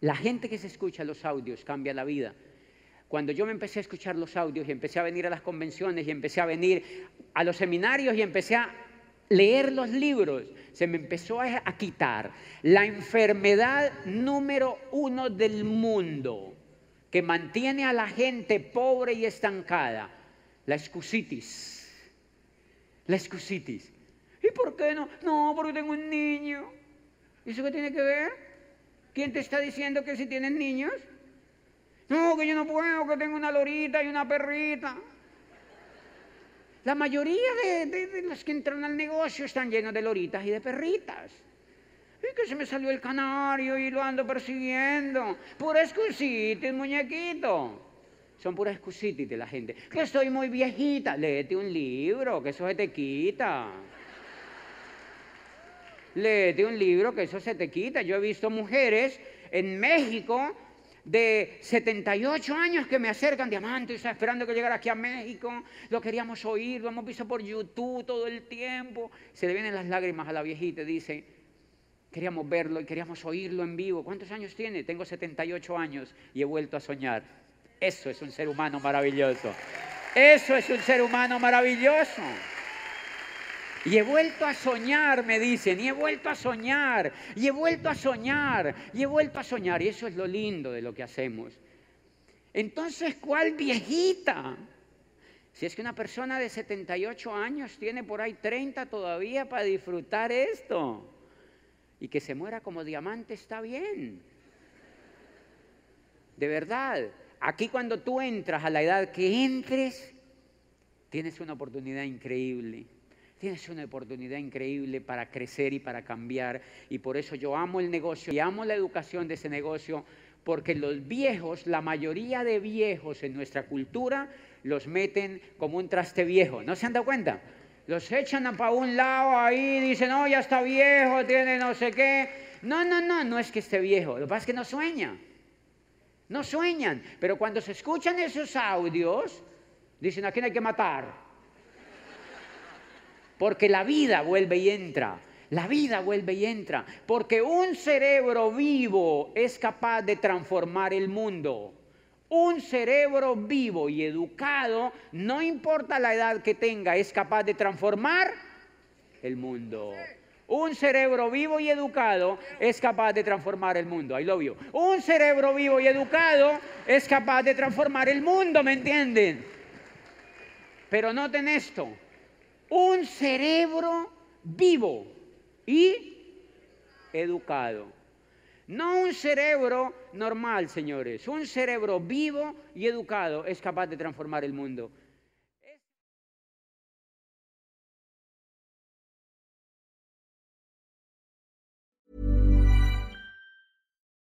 La gente que se escucha los audios cambia la vida. Cuando yo me empecé a escuchar los audios y empecé a venir a las convenciones y empecé a venir a los seminarios y empecé a leer los libros, se me empezó a, quitar la enfermedad número uno del mundo que mantiene a la gente pobre y estancada, la excusitis. La excusitis. ¿Y por qué no? No, porque tengo un niño. ¿Y eso qué tiene que ver? ¿Quién te está diciendo que si tienes niños? No, que yo no puedo, que tengo una lorita y una perrita. La mayoría de, los que entran al negocio están llenos de loritas y de perritas. Y que se me salió el canario y lo ando persiguiendo. Pura excusitis, muñequito. Son puras excusitis de la gente. Que estoy muy viejita. Léete un libro, que eso se te quita. Léete un libro que eso se te quita. Yo he visto mujeres en México de 78 años que me acercan, diamante, está esperando que llegara aquí a México. Lo queríamos oír, lo hemos visto por YouTube todo el tiempo. Se le vienen las lágrimas a la viejita y dice, queríamos verlo y queríamos oírlo en vivo. ¿Cuántos años tiene? Tengo 78 años y he vuelto a soñar. Eso es un ser humano maravilloso. Eso es un ser humano maravilloso. Y he vuelto a soñar, me dicen, y he vuelto a soñar, y he vuelto a soñar, y he vuelto a soñar. Y eso es lo lindo de lo que hacemos. Entonces, ¿cuál viejita? Si es que una persona de 78 años tiene por ahí 30 todavía para disfrutar esto. Y que se muera como diamante está bien. De verdad, aquí cuando tú entras a la edad que entres, tienes una oportunidad increíble. Tienes una oportunidad increíble para crecer y para cambiar. Y por eso yo amo el negocio y amo la educación de ese negocio, porque los viejos, la mayoría de viejos en nuestra cultura, los meten como un traste viejo. ¿No se han dado cuenta? Los echan para un lado ahí, dicen, no, ya está viejo, tiene no sé qué. No, no, no, no es que esté viejo, lo que pasa es que no sueña. No sueñan, pero cuando se escuchan esos audios, dicen, ¿a quién hay que matar? Porque la vida vuelve y entra. La vida vuelve y entra. Porque un cerebro vivo es capaz de transformar el mundo. Un cerebro vivo y educado, no importa la edad que tenga, es capaz de transformar el mundo. Un cerebro vivo y educado es capaz de transformar el mundo. I love you. Un cerebro vivo y educado es capaz de transformar el mundo, ¿me entienden? Pero noten esto. Un cerebro vivo y educado. No un cerebro normal, señores. Un cerebro vivo y educado es capaz de transformar el mundo.